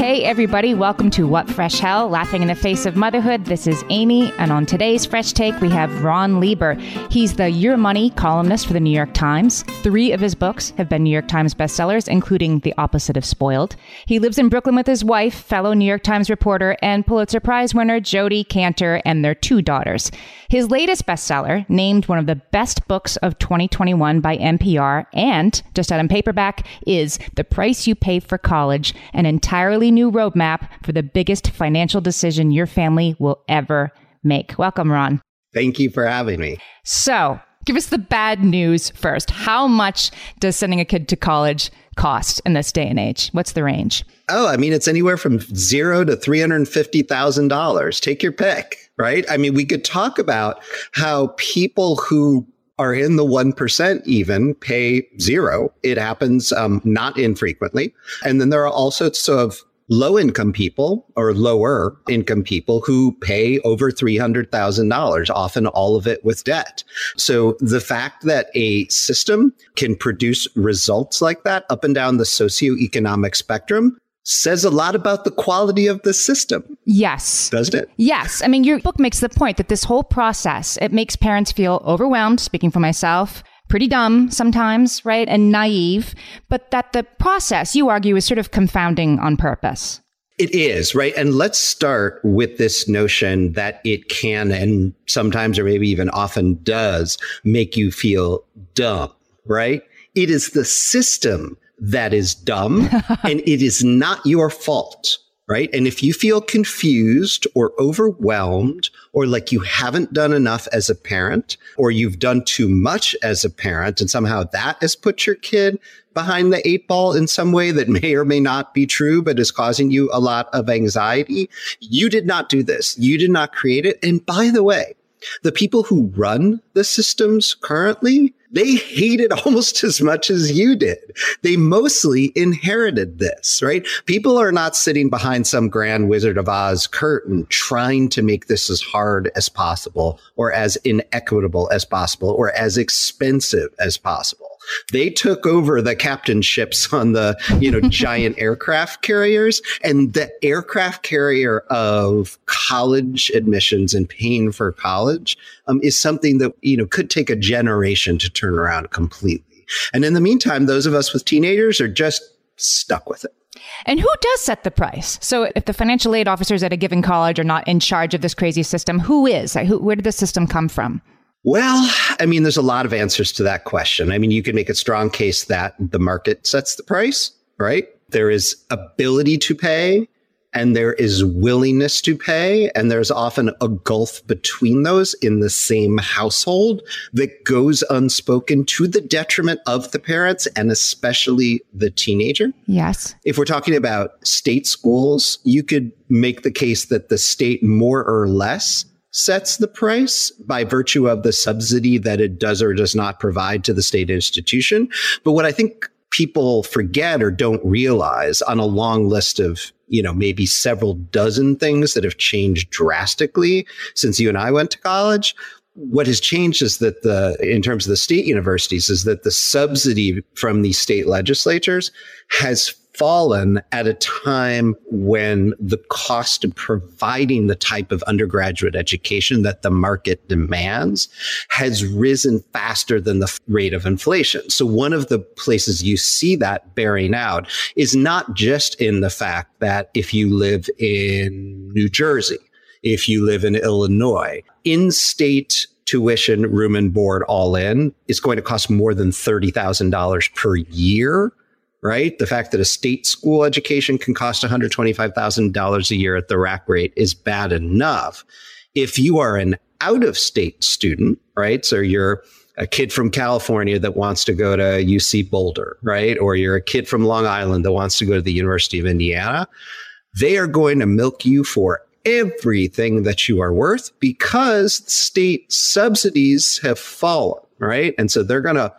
Hey, everybody, welcome to What Fresh Hell, Laughing in the Face of Motherhood. This is Amy, and on today's Fresh Take, we have Ron Lieber. He's the Your Money columnist for the New York Times. Three of his books have been New York Times bestsellers, including The Opposite of Spoiled. He lives in Brooklyn with his wife, fellow New York Times reporter, and Pulitzer Prize winner Jodi Kantor, and their two daughters. His latest bestseller, named one of the best books of 2021 by NPR, and just out in paperback, is The Price You Pay for College, an entirely new roadmap for the biggest financial decision your family will ever make. Welcome, Ron. Thank you for having me. So, give us the bad news first. How much does sending a kid to college cost in this day and age? What's the range? Oh, I mean, it's anywhere from zero to $350,000. Take your pick, right? I mean, we could talk about how people who are in the 1% even pay zero. It happens um, not infrequently. And then there are all sorts of low income people or lower income people who pay over $300,000, often all of it with debt. So the fact that a system can produce results like that up and down the socioeconomic spectrum says a lot about the quality of the system. Yes. Doesn't it? Yes. I mean, your book makes the point that this whole process, it makes parents feel overwhelmed, speaking for myself, pretty dumb sometimes, right? And naive, but that the process, you argue, is sort of confounding on purpose. It is, right? And let's start with this notion that it can and sometimes or maybe even often does make you feel dumb, right? It is the system that is dumb and it is not your fault right? And if you feel confused or overwhelmed or like you haven't done enough as a parent or you've done too much as a parent and somehow that has put your kid behind the eight ball in some way that may or may not be true, but is causing you a lot of anxiety, you did not do this. You did not create it. And by the way, the people who run the systems currently, they hate it almost as much as you did. They mostly inherited this, right? People are not sitting behind some grand Wizard of Oz curtain trying to make this as hard as possible or as inequitable as possible or as expensive as possible. They took over the captainships on the, you know, giant aircraft carriers and the aircraft carrier of college admissions and paying for college um, is something that, you know, could take a generation to turn around completely. And in the meantime, those of us with teenagers are just stuck with it. And who does set the price? So, if the financial aid officers at a given college are not in charge of this crazy system, who is? Who, where did the system come from? Well, I mean, there's a lot of answers to that question. I mean, you can make a strong case that the market sets the price, right? There is ability to pay and there is willingness to pay. And there's often a gulf between those in the same household that goes unspoken to the detriment of the parents and especially the teenager. Yes. If we're talking about state schools, you could make the case that the state more or less sets the price by virtue of the subsidy that it does or does not provide to the state institution. But what I think people forget or don't realize on a long list of you know maybe several dozen things that have changed drastically since you and I went to college what has changed is that the in terms of the state universities is that the subsidy from the state legislatures has fallen at a time when the cost of providing the type of undergraduate education that the market demands has risen faster than the rate of inflation. So one of the places you see that bearing out is not just in the fact that if you live in New Jersey, if you live in Illinois, in state tuition, room and board all in is going to cost more than $30,000 per year right? The fact that a state school education can cost $125,000 a year at the rack rate is bad enough. If you are an out of state student, right? So you're a kid from California that wants to go to UC Boulder, right? Or you're a kid from Long Island that wants to go to the University of Indiana. They are going to milk you for everything that you are worth because state subsidies have fallen, right? And so they're going to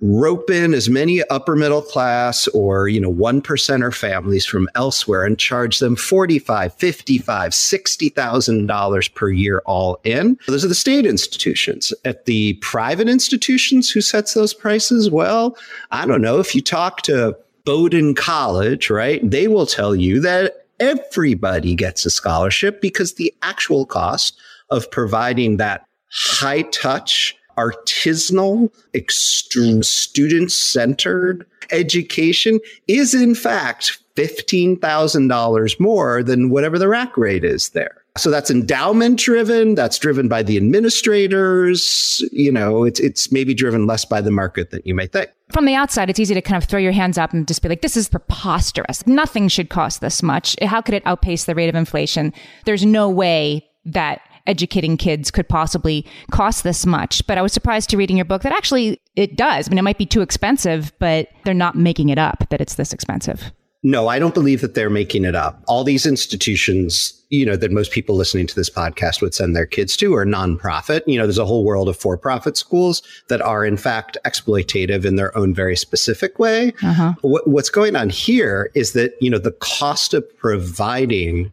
rope in as many upper middle class or you know one percenter families from elsewhere and charge them 45 55 60000 dollars per year all in. Those are the state institutions. At the private institutions who sets those prices? Well i don't know. If you talk to bowdoin college right they will tell you that everybody gets a scholarship because the actual cost of providing that high touch artisanal, extreme student centered education is in fact $15,000 more than whatever the rack rate is there. So that's endowment driven. That's driven by the administrators. You know, it's, it's maybe driven less by the market than you may think. From the outside, it's easy to kind of throw your hands up and just be like, this is preposterous. Nothing should cost this much. How could it outpace the rate of inflation? There's no way that educating kids could possibly cost this much. But I was surprised to read in your book that actually it does. I mean, it might be too expensive, but they're not making it up that it's this expensive. No, I don't believe that they're making it up. All these institutions, you know, that most people listening to this podcast would send their kids to are nonprofit. You know, there's a whole world of for profit schools that are, in fact, exploitative in their own very specific way. Uh-huh. What, what's going on here is that, you know, the cost of providing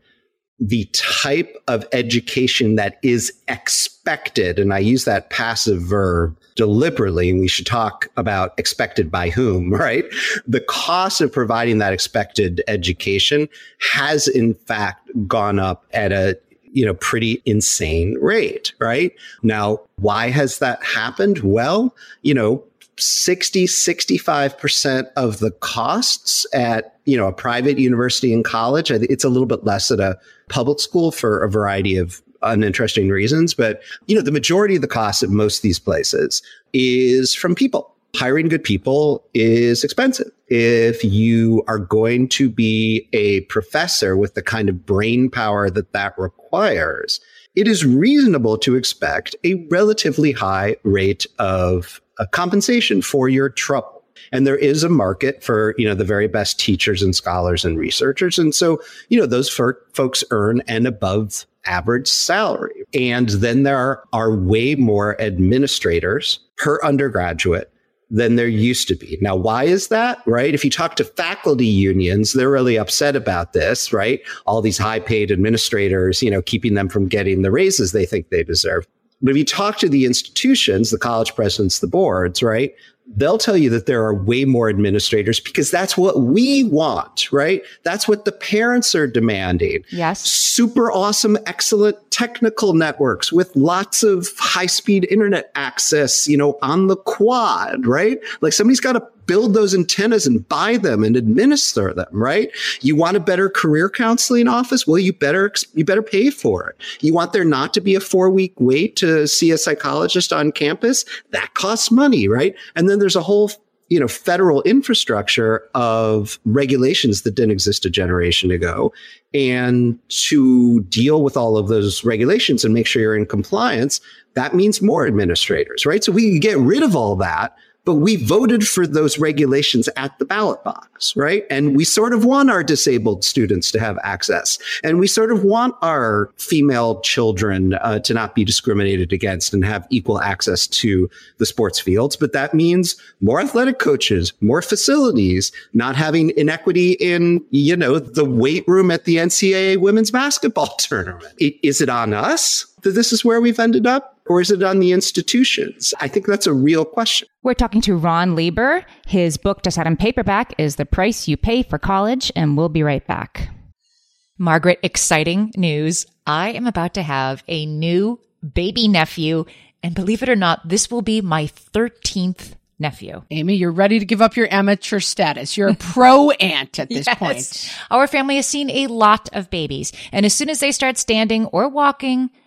the type of education that is expected, and I use that passive verb deliberately, and we should talk about expected by whom, right? The cost of providing that expected education has in fact gone up at a you know, pretty insane rate, right? Now, why has that happened? Well, you know, 60, 65% of the costs at, you know, a private university and college. It's a little bit less at a public school for a variety of uninteresting reasons. But, you know, the majority of the cost at most of these places is from people. Hiring good people is expensive. If you are going to be a professor with the kind of brain power that that requires, it is reasonable to expect a relatively high rate of a compensation for your trouble. And there is a market for, you know, the very best teachers and scholars and researchers. And so, you know, those folks earn an above average salary. And then there are, are way more administrators per undergraduate than there used to be. Now, why is that? Right? If you talk to faculty unions, they're really upset about this, right? All these high paid administrators, you know, keeping them from getting the raises they think they deserve. But if you talk to the institutions, the college presidents, the boards, right? They'll tell you that there are way more administrators because that's what we want, right? That's what the parents are demanding. Yes. Super awesome, excellent technical networks with lots of high speed internet access, you know, on the quad, right? Like somebody's got to build those antennas and buy them and administer them, right? You want a better career counseling office? Well, you better, you better pay for it. You want there not to be a four week wait to see a psychologist on campus? That costs money, right? And then there's a whole you know federal infrastructure of regulations that didn't exist a generation ago and to deal with all of those regulations and make sure you're in compliance that means more administrators right so we can get rid of all that but we voted for those regulations at the ballot box, right? And we sort of want our disabled students to have access. And we sort of want our female children uh, to not be discriminated against and have equal access to the sports fields. But that means more athletic coaches, more facilities, not having inequity in, you know, the weight room at the NCAA women's basketball tournament. Is it on us that this is where we've ended up? Or is it on the institutions? I think that's a real question. We're talking to Ron Lieber. His book, just out in paperback, is The Price You Pay for College, and we'll be right back. Margaret, exciting news. I am about to have a new baby nephew. And believe it or not, this will be my 13th nephew. Amy, you're ready to give up your amateur status. You're a pro aunt at this yes. point. Our family has seen a lot of babies. And as soon as they start standing or walking,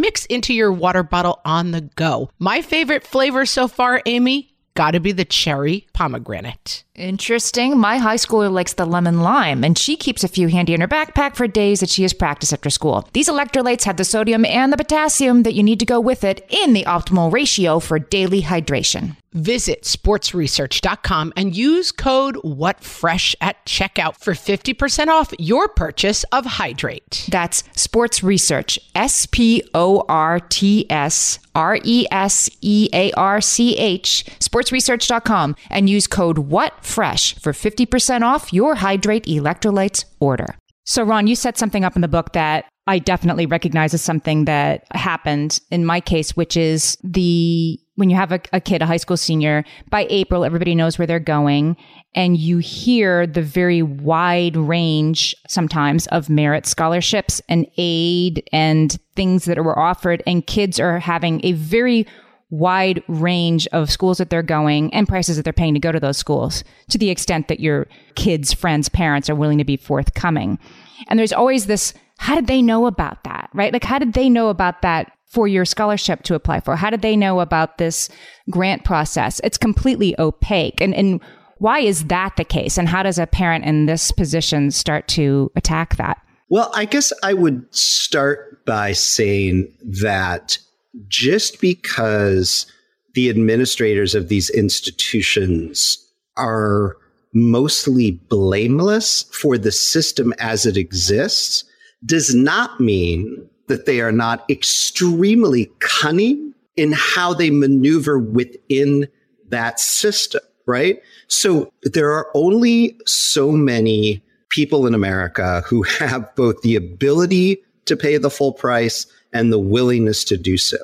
mix into your water bottle on the go. My favorite flavor so far, Amy, gotta be the cherry pomegranate. Interesting. My high schooler likes the lemon lime, and she keeps a few handy in her backpack for days that she has practice after school. These electrolytes have the sodium and the potassium that you need to go with it in the optimal ratio for daily hydration. Visit sportsresearch.com and use code WhatFresh at checkout for 50% off your purchase of Hydrate. That's Sports Research, S P O R T S R E S E A R C H, sportsresearch.com, and use code WhatFresh for 50% off your Hydrate electrolytes order. So, Ron, you set something up in the book that I definitely recognize as something that happened in my case, which is the when you have a, a, kid, a high school senior, by April, everybody knows where they're going. And you hear the very wide range sometimes of merit scholarships and aid and things that were offered. And kids are having a very wide range of schools that they're going and prices that they're paying to go to those schools to the extent that your kids, friends, parents are willing to be forthcoming. And there's always this how did they know about that, right? Like, how did they know about that for your scholarship to apply for? How did they know about this grant process? It's completely opaque. And, and why is that the case? And how does a parent in this position start to attack that? Well, I guess I would start by saying that just because the administrators of these institutions are mostly blameless for the system as it exists does not mean that they are not extremely cunning in how they maneuver within that system, right? So there are only so many people in America who have both the ability to pay the full price and the willingness to do so.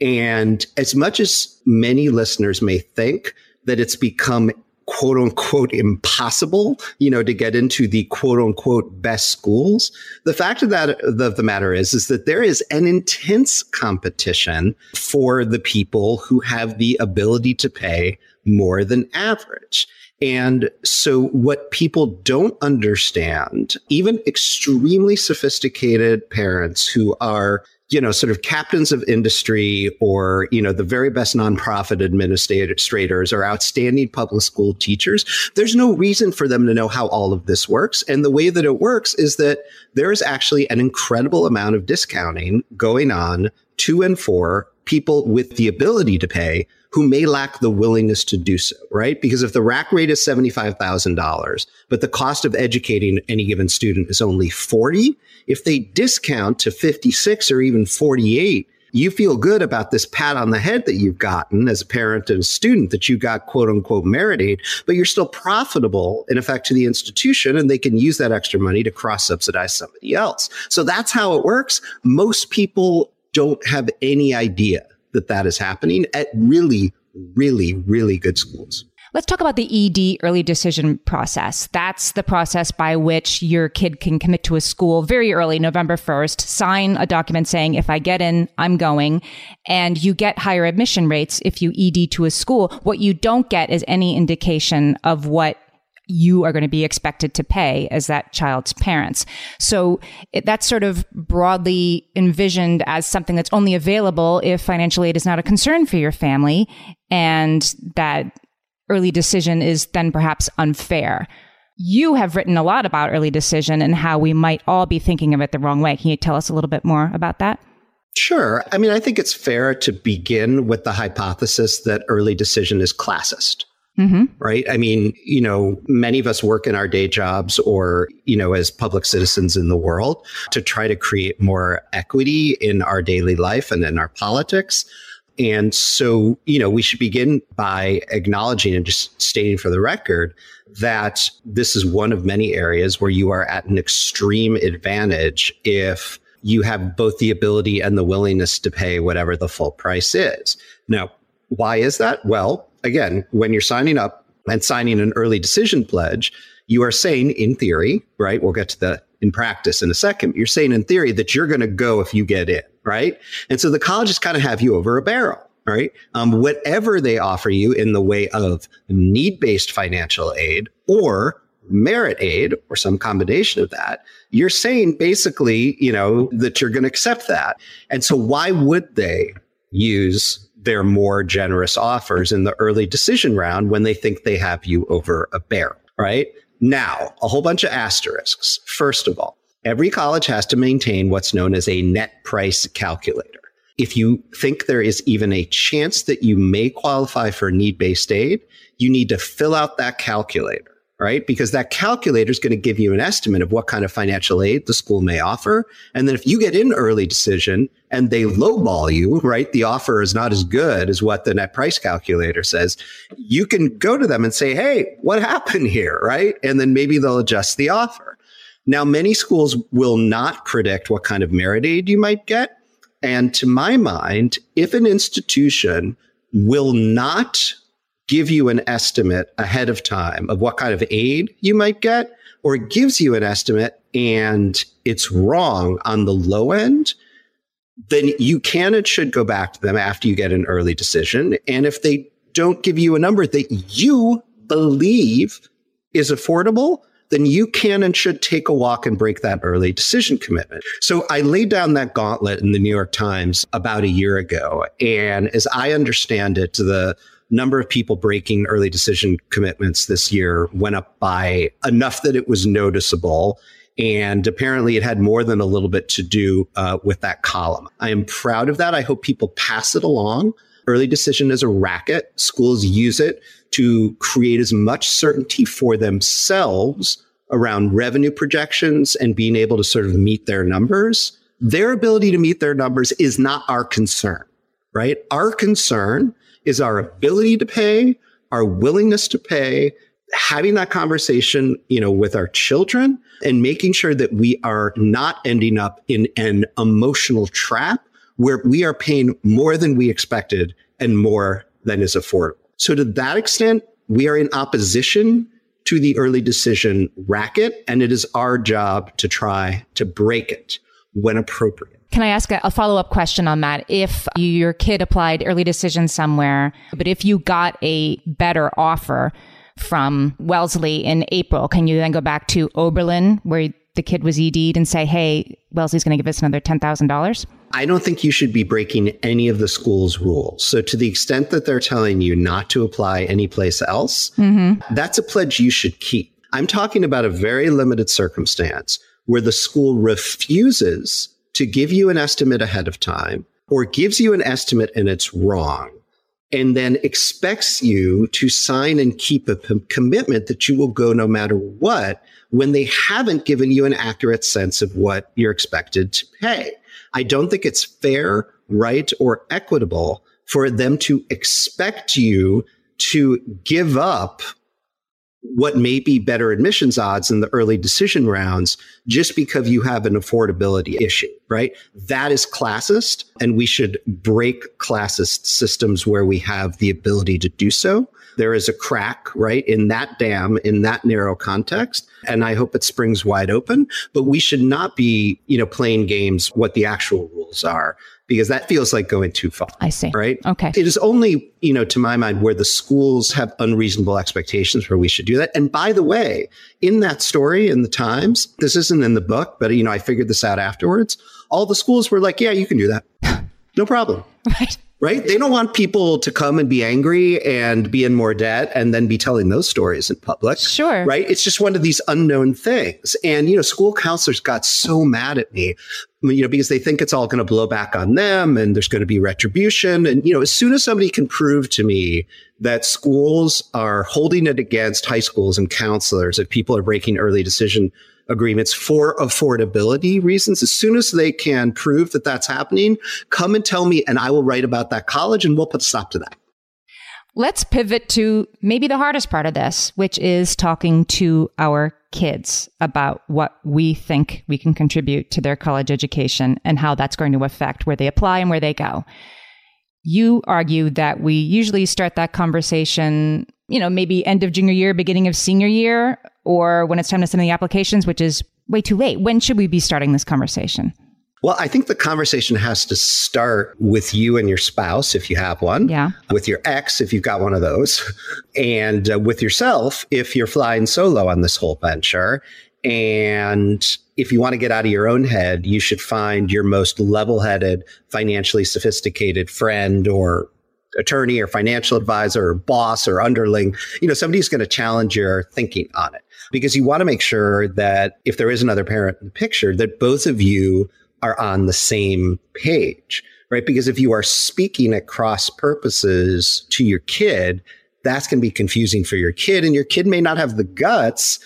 And as much as many listeners may think that it's become quote unquote impossible, you know, to get into the quote unquote best schools. The fact of that of the matter is, is that there is an intense competition for the people who have the ability to pay more than average. And so what people don't understand, even extremely sophisticated parents who are you know, sort of captains of industry or, you know, the very best nonprofit administrators or outstanding public school teachers, there's no reason for them to know how all of this works. And the way that it works is that there is actually an incredible amount of discounting going on to and for people with the ability to pay who may lack the willingness to do so, right? Because if the rack rate is $75,000, but the cost of educating any given student is only 40, if they discount to 56 or even 48, you feel good about this pat on the head that you've gotten as a parent and a student that you got quote unquote merit aid, but you're still profitable in effect to the institution and they can use that extra money to cross subsidize somebody else. So that's how it works. Most people don't have any idea that that is happening at really, really, really good schools. Let's talk about the ED early decision process. That's the process by which your kid can commit to a school very early, November 1st, sign a document saying, if I get in, I'm going. And you get higher admission rates if you ED to a school. What you don't get is any indication of what you are going to be expected to pay as that child's parents. So it, that's sort of broadly envisioned as something that's only available if financial aid is not a concern for your family and that early decision is then perhaps unfair. You have written a lot about early decision and how we might all be thinking of it the wrong way. Can you tell us a little bit more about that? Sure. I mean, I think it's fair to begin with the hypothesis that early decision is classist. Mm-hmm. Right. I mean, you know, many of us work in our day jobs or, you know, as public citizens in the world to try to create more equity in our daily life and in our politics. And so, you know, we should begin by acknowledging and just stating for the record that this is one of many areas where you are at an extreme advantage if you have both the ability and the willingness to pay whatever the full price is. Now, why is that? Well, again, when you're signing up and signing an early decision pledge, you are saying in theory, right? We'll get to the in practice in a second. You're saying in theory that you're going to go if you get in right? And so the colleges kind of have you over a barrel, right? Um, whatever they offer you in the way of need based financial aid or merit aid or some combination of that, you're saying basically, you know, that you're going to accept that. And so why would they use their more generous offers in the early decision round when they think they have you over a barrel, right? Now, a whole bunch of asterisks. First of all, every college has to maintain what's known as a net price calculator. If you think there is even a chance that you may qualify for need based aid, you need to fill out that calculator, right? Because that calculator is going to give you an estimate of what kind of financial aid the school may offer. And then if you get in early decision and they lowball you, right? The offer is not as good as what the net price calculator says. You can go to them and say, Hey, what happened here? Right. And then maybe they'll adjust the offer. Now, many schools will not predict what kind of merit aid you might get. And to my mind, if an institution will not give you an estimate ahead of time of what kind of aid you might get, or it gives you an estimate and it's wrong on the low end, then you can and should go back to them after you get an early decision. And if they don't give you a number that you believe is affordable, then you can and should take a walk and break that early decision commitment. So I laid down that gauntlet in the New York Times about a year ago. And as I understand it, the number of people breaking early decision commitments this year went up by enough that it was noticeable. And apparently it had more than a little bit to do uh, with that column. I am proud of that. I hope people pass it along. Early decision is a racket. Schools use it to create as much certainty for themselves around revenue projections and being able to sort of meet their numbers. Their ability to meet their numbers is not our concern, right? Our concern is our ability to pay, our willingness to pay, having that conversation, you know, with our children and making sure that we are not ending up in an emotional trap where we are paying more than we expected and more than is affordable. So to that extent, we are in opposition to the early decision racket, and it is our job to try to break it when appropriate. Can I ask a, follow up question on that? If your kid applied early decision somewhere, but if you got a better offer from Wellesley in April, can you then go back to Oberlin where the kid was ED'd and say, hey, Wellesley's going to give us another $10,000? I don't think you should be breaking any of the school's rules. So, to the extent that they're telling you not to apply anyplace else, mm-hmm. that's a pledge you should keep. I'm talking about a very limited circumstance where the school refuses to give you an estimate ahead of time or gives you an estimate and it's wrong and then expects you to sign and keep a p- commitment that you will go no matter what when they haven't given you an accurate sense of what you're expected to pay. I don't think it's fair, right, or equitable for them to expect you to give up what may be better admissions odds in the early decision rounds just because you have an affordability issue, right? That is classist, and we should break classist systems where we have the ability to do so. There is a crack, right, in that dam, in that narrow context. And I hope it springs wide open, but we should not be, you know, playing games what the actual rules are because that feels like going too far. I see. Right? Okay. It is only, you know, to my mind, where the schools have unreasonable expectations where we should do that. And by the way, in that story in the Times, this isn't in the book, but, you know, I figured this out afterwards. All the schools were like, yeah, you can do that. No problem. Right. Right? They don't want people to come and be angry and be in more debt and then be telling those stories in public. Sure. Right? It's just one of these unknown things. And, you know, school counselors got so mad at me, you know, because they think it's all going to blow back on them and there's going to be retribution. And, you know, as soon as somebody can prove to me that schools are holding it against high schools and counselors, if people are breaking early decision agreements for affordability reasons. As soon as they can prove that that's happening, come and tell me, and I will write about that college and we'll put a stop to that. Let's pivot to maybe the hardest part of this, which is talking to our kids about what we think we can contribute to their college education and how that's going to affect where they apply and where they go. You argue that we usually start that conversation, you know, maybe end of junior year, beginning of senior year, or when it's time to send the applications, which is way too late. When should we be starting this conversation? Well, I think the conversation has to start with you and your spouse, if you have one. Yeah. With your ex, if you've got one of those. And uh, with yourself, if you're flying solo on this whole venture. And if you want to get out of your own head, you should find your most level headed, financially sophisticated friend or attorney or financial advisor or boss or underling, you know, somebody's going to challenge your thinking on it. Because you want to make sure that if there is another parent in the picture, that both of you are on the same page, right? Because if you are speaking at cross purposes to your kid, that's going to be confusing for your kid and your kid may not have the guts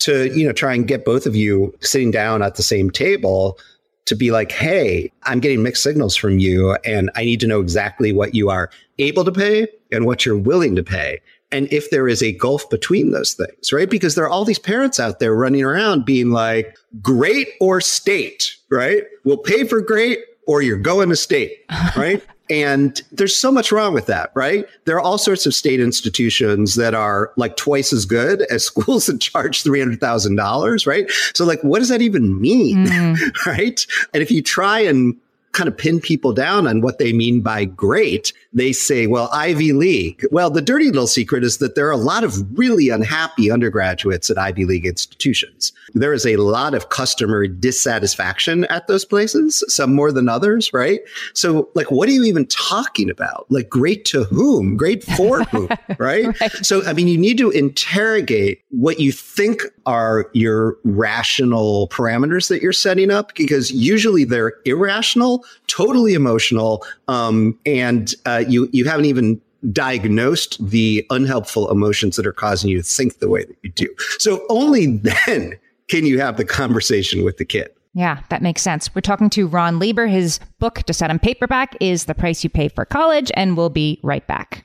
to, you know, try and get both of you sitting down at the same table to be like, Hey, I'm getting mixed signals from you and I need to know exactly what you are able to pay and what you're willing to pay. And if there is a gulf between those things, right? Because there are all these parents out there running around being like, great or state, right? We'll pay for great or you're going to state, right? and there's so much wrong with that, right? There are all sorts of state institutions that are like twice as good as schools that charge $300,000, right? So like, what does that even mean? Mm. right? And if you try and kind of pin people down on what they mean by great, they say, well, Ivy League. Well, the dirty little secret is that there are a lot of really unhappy undergraduates at Ivy League institutions. There is a lot of customer dissatisfaction at those places, some more than others, right? So, like, what are you even talking about? Like, great to whom? Great for whom, right? right? So, I mean, you need to interrogate what you think are your rational parameters that you're setting up because usually they're irrational, totally emotional, um, and uh, you you haven't even diagnosed the unhelpful emotions that are causing you to think the way that you do. So only then can you have the conversation with the kid. Yeah, that makes sense. We're talking to Ron Lieber. His book, to set in paperback, is The Price You Pay for College, and we'll be right back.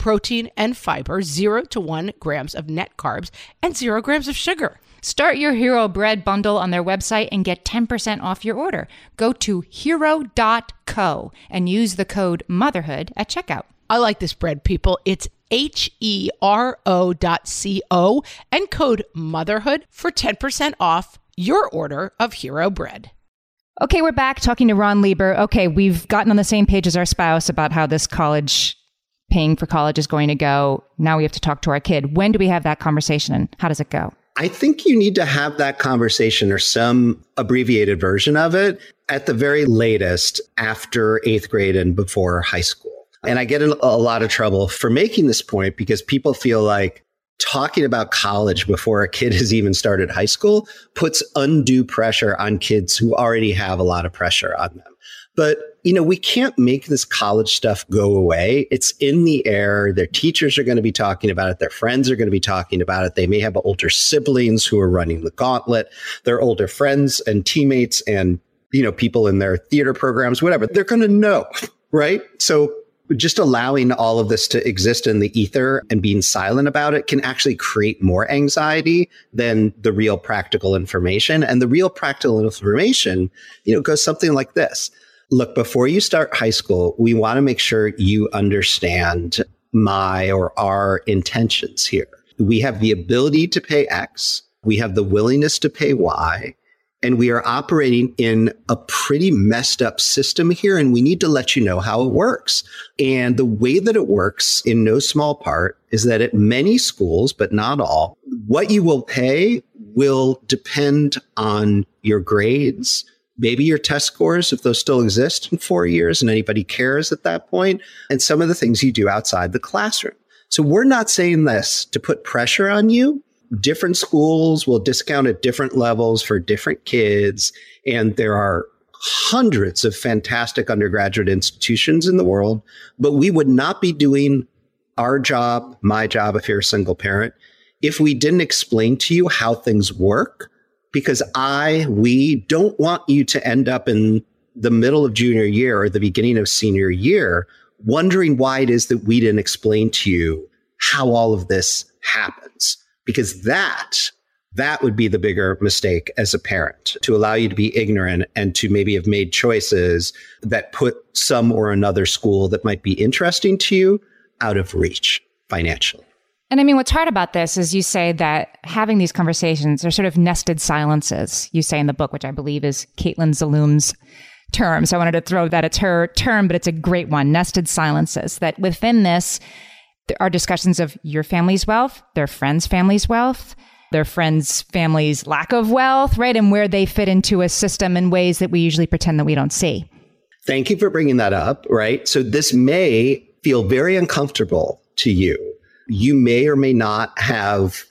protein and fiber, zero to one grams of net carbs, and zero grams of sugar. Start your Hero Bread bundle on their website and get 10% off your order. Go to hero.co and use the code motherhood at checkout. I like this bread, people. It's H E R O dot C O and code motherhood for 10% off your order of Hero Bread. Okay, we're back talking to Ron Lieber. Okay, we've gotten on the same page as our spouse about how this college paying for college is going to go. Now we have to talk to our kid. When do we have that conversation and how does it go? I think you need to have that conversation or some abbreviated version of it at the very latest after eighth grade and before high school. And I get in a lot of trouble for making this point because people feel like talking about college before a kid has even started high school puts undue pressure on kids who already have a lot of pressure on them. But, you know, we can't make this college stuff go away. It's in the air. Their teachers are going to be talking about it. Their friends are going to be talking about it. They may have older siblings who are running the gauntlet. Their older friends and teammates and, you know, people in their theater programs, whatever. They're going to know, right? So just allowing all of this to exist in the ether and being silent about it can actually create more anxiety than the real practical information. And the real practical information, you know, goes something like this look, before you start high school, we want to make sure you understand my or our intentions here. We have the ability to pay X. We have the willingness to pay Y. And we are operating in a pretty messed up system here. And we need to let you know how it works. And the way that it works in no small part is that at many schools, but not all, what you will pay will depend on your grades, maybe your test scores, if those still exist in four years and anybody cares at that point, and some of the things you do outside the classroom. So we're not saying this to put pressure on you. Different schools will discount at different levels for different kids. And there are hundreds of fantastic undergraduate institutions in the world, but we would not be doing our job, my job, if you're a single parent, if we didn't explain to you how things work because I, we don't want you to end up in the middle of junior year or the beginning of senior year wondering why it is that we didn't explain to you how all of this happens. Because that, that would be the bigger mistake as a parent to allow you to be ignorant and to maybe have made choices that put some or another school that might be interesting to you out of reach financially. And I mean, what's hard about this is you say that having these conversations are sort of nested silences. You say in the book, which I believe is Caitlin Zaloom's term. So I wanted to throw that. It's her term, but it's a great one nested silences. That within this, there are discussions of your family's wealth, their friends' family's wealth, their friends' family's lack of wealth, right? And where they fit into a system in ways that we usually pretend that we don't see. Thank you for bringing that up, right? So this may feel very uncomfortable to you you may or may not have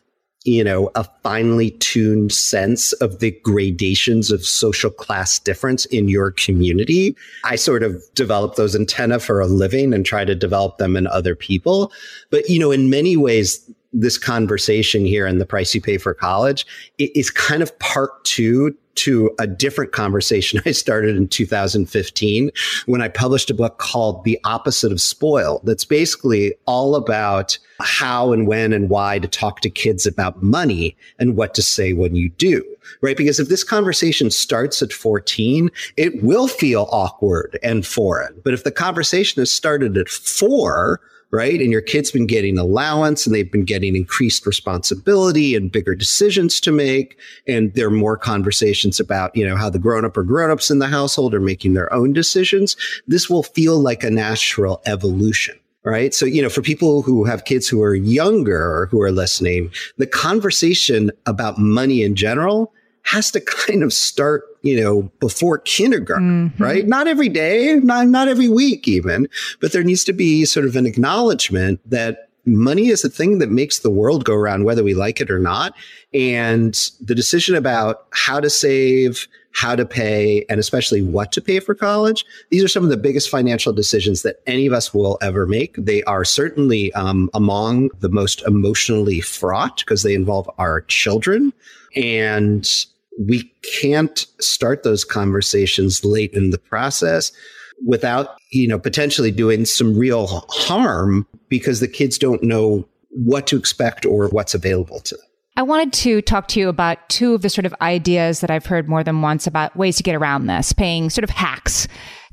you know, a finely tuned sense of the gradations of social class difference in your community. I sort of develop those antenna for a living and try to develop them in other people. But, you know, in many ways, this conversation here and the price you pay for college is kind of part two to a different conversation I started in 2015 when I published a book called The Opposite of Spoiled. That's basically all about how and when and why to talk to kids about money and what to say when you do. right? Because if this conversation starts at 14, it will feel awkward and foreign. But if the conversation has started at four, right? And your kid's been getting allowance and they've been getting increased responsibility and bigger decisions to make. And there are more conversations about, you know, how the grown up or grown ups in the household are making their own decisions. This will feel like a natural evolution. Right. So, you know, for people who have kids who are younger or who are listening, the conversation about money in general has to kind of start, you know, before kindergarten, mm-hmm. right? Not every day, not, not every week even, but there needs to be sort of an acknowledgement that money is the thing that makes the world go around, whether we like it or not. And the decision about how to save, how to pay, and especially what to pay for college, these are some of the biggest financial decisions that any of us will ever make. They are certainly um, among the most emotionally fraught because they involve our children. And we can't start those conversations late in the process without, you know, potentially doing some real harm because the kids don't know what to expect or what's available to them. I wanted to talk to you about two of the sort of ideas that I've heard more than once about ways to get around this, paying sort of hacks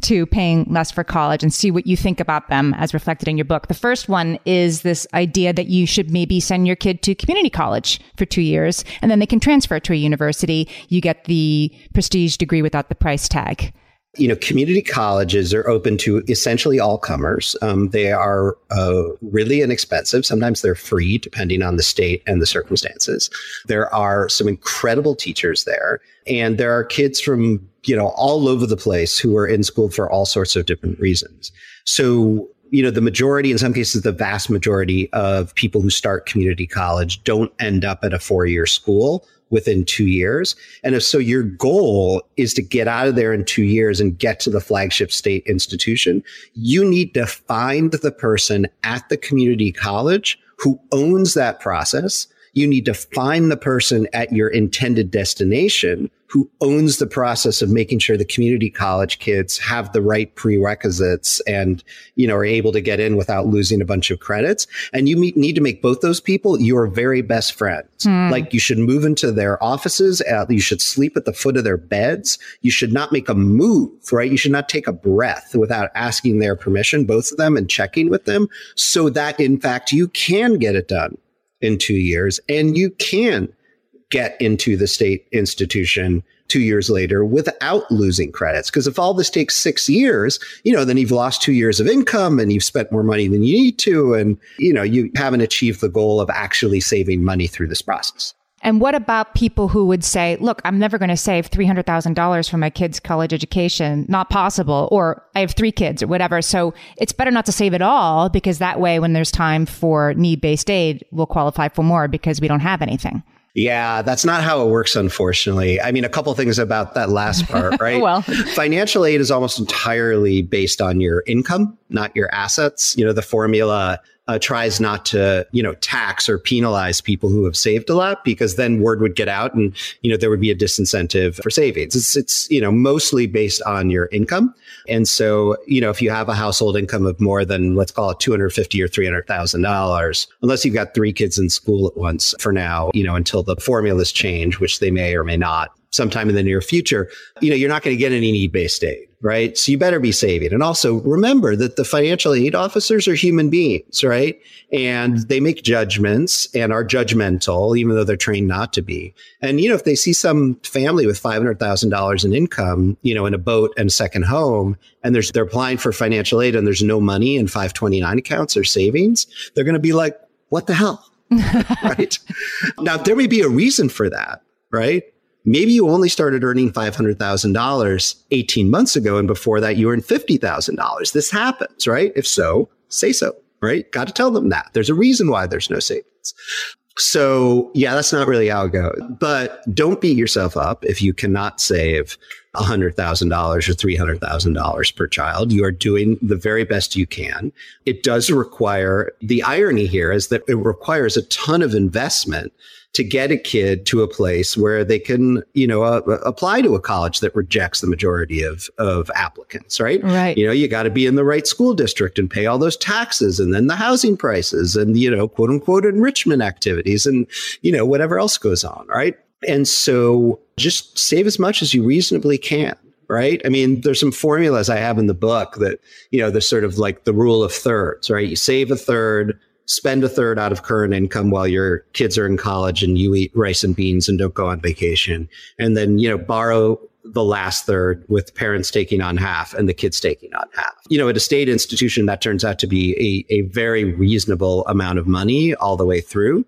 to paying less for college and see what you think about them as reflected in your book. The first one is this idea that you should maybe send your kid to community college for two years and then they can transfer to a university. You get the prestige degree without the price tag you know, community colleges are open to essentially all comers. Um, they are uh, really inexpensive. Sometimes they're free, depending on the state and the circumstances. There are some incredible teachers there, and there are kids from you know all over the place who are in school for all sorts of different reasons. So you know, the majority, in some cases, the vast majority of people who start community college don't end up at a four year school within two years. And if so, your goal is to get out of there in two years and get to the flagship state institution. You need to find the person at the community college who owns that process you need to find the person at your intended destination who owns the process of making sure the community college kids have the right prerequisites and, you know, are able to get in without losing a bunch of credits. And you need to make both those people your very best friends. Hmm. Like you should move into their offices. Uh, you should sleep at the foot of their beds. You should not make a move, right? You should not take a breath without asking their permission, both of them and checking with them so that in fact you can get it done in two years, and you can get into the state institution two years later without losing credits. Because if all this takes six years, you know, then you've lost two years of income and you've spent more money than you need to. And, you know, you haven't achieved the goal of actually saving money through this process. And what about people who would say, look, I'm never going to save $300,000 for my kid's college education? Not possible. Or I have three kids or whatever. So it's better not to save at all because that way, when there's time for need based aid, we'll qualify for more because we don't have anything. Yeah, that's not how it works, unfortunately. I mean, a couple things about that last part, right? well, financial aid is almost entirely based on your income, not your assets. You know, the formula uh, tries not to, you know, tax or penalize people who have saved a lot because then word would get out and, you know, there would be a disincentive for savings. It's, it's, you know, mostly based on your income. And so, you know, if you have a household income of more than, let's call it 250 or $300,000, unless you've got three kids in school at once for now, you know, until the formulas change, which they may or may not sometime in the near future, you know, you're not going to get any need based aid right? So you better be saving. And also remember that the financial aid officers are human beings, right? And they make judgments and are judgmental, even though they're trained not to be. And, you know, if they see some family with $500,000 in income, you know, in a boat and second home, and there's, they're applying for financial aid and there's no money in 529 accounts or savings, they're going to be like, what the hell? right. Now, there may be a reason for that, right? Maybe you only started earning $500,000 18 months ago, and before that, you earned $50,000. This happens, right? If so, say so, right? Got to tell them that. There's a reason why there's no savings. So, yeah, that's not really how it goes. But don't beat yourself up if you cannot save $100,000 or $300,000 per child. You are doing the very best you can. It does require, the irony here is that it requires a ton of investment to get a kid to a place where they can, you know, uh, apply to a college that rejects the majority of, of applicants, right? Right. You know, you got to be in the right school district and pay all those taxes and then the housing prices and, you know, quote unquote enrichment activities and, you know, whatever else goes on, right? And so just save as much as you reasonably can right? I mean, there's some formulas I have in the book that, you know, there's sort of like the rule of thirds, right? You save a third, spend a third out of current income while your kids are in college and you eat rice and beans and don't go on vacation. And then, you know, borrow the last third with parents taking on half and the kids taking on half. You know, at a state institution, that turns out to be a, a very reasonable amount of money all the way through.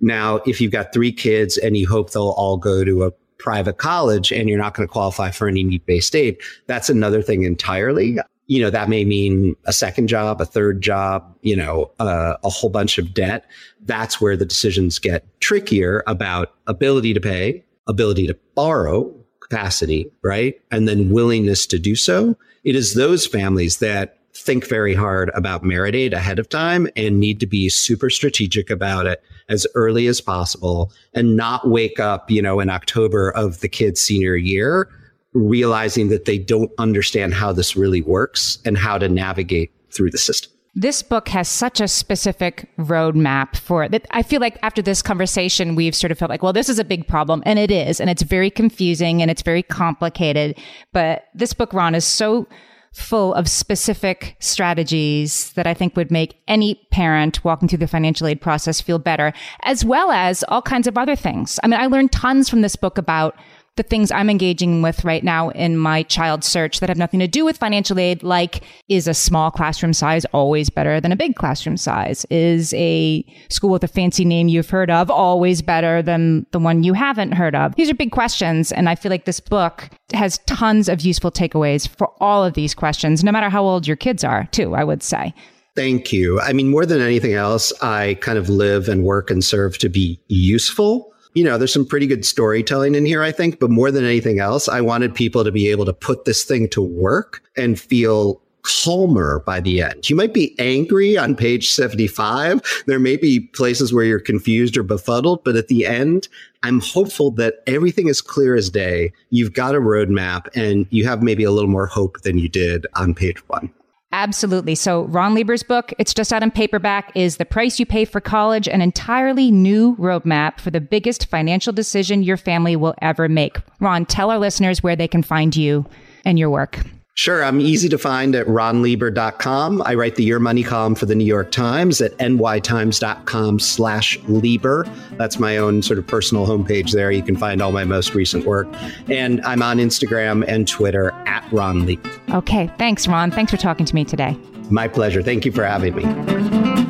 Now, if you've got three kids and you hope they'll all go to a private college and you're not going to qualify for any need based aid, that's another thing entirely you know, that may mean a second job, a third job, you know, uh, a whole bunch of debt. That's where the decisions get trickier about ability to pay, ability to borrow capacity, right? And then willingness to do so. It is those families that think very hard about merit aid ahead of time and need to be super strategic about it as early as possible and not wake up, you know, in October of the kid's senior year realizing that they don't understand how this really works and how to navigate through the system. This book has such a specific roadmap for that I feel like after this conversation, we've sort of felt like, well, this is a big problem. And it is. And it's very confusing and it's very complicated. But this book, Ron, is so full of specific strategies that I think would make any parent walking through the financial aid process feel better, as well as all kinds of other things. I mean, I learned tons from this book about the things I'm engaging with right now in my child search that have nothing to do with financial aid, like is a small classroom size always better than a big classroom size? Is a school with a fancy name you've heard of always better than the one you haven't heard of? These are big questions. And I feel like this book has tons of useful takeaways for all of these questions, no matter how old your kids are, too, I would say. Thank you. I mean, more than anything else, I kind of live and work and serve to be useful you know, there's some pretty good storytelling in here, I think. But more than anything else, I wanted people to be able to put this thing to work and feel calmer by the end. You might be angry on page 75. There may be places where you're confused or befuddled, but at the end, I'm hopeful that everything is clear as day. You've got a roadmap and you have maybe a little more hope than you did on page one. Absolutely. So, Ron Lieber's book, it's just out in paperback, is The Price You Pay for College, an entirely new roadmap for the biggest financial decision your family will ever make. Ron, tell our listeners where they can find you and your work. Sure. I'm easy to find at ronlieber.com. I write the Your Money column for the New York Times at nytimes.com slash Lieber. That's my own sort of personal homepage there. You can find all my most recent work. And I'm on Instagram and Twitter at Ron Lieber. Okay. Thanks, Ron. Thanks for talking to me today. My pleasure. Thank you for having me.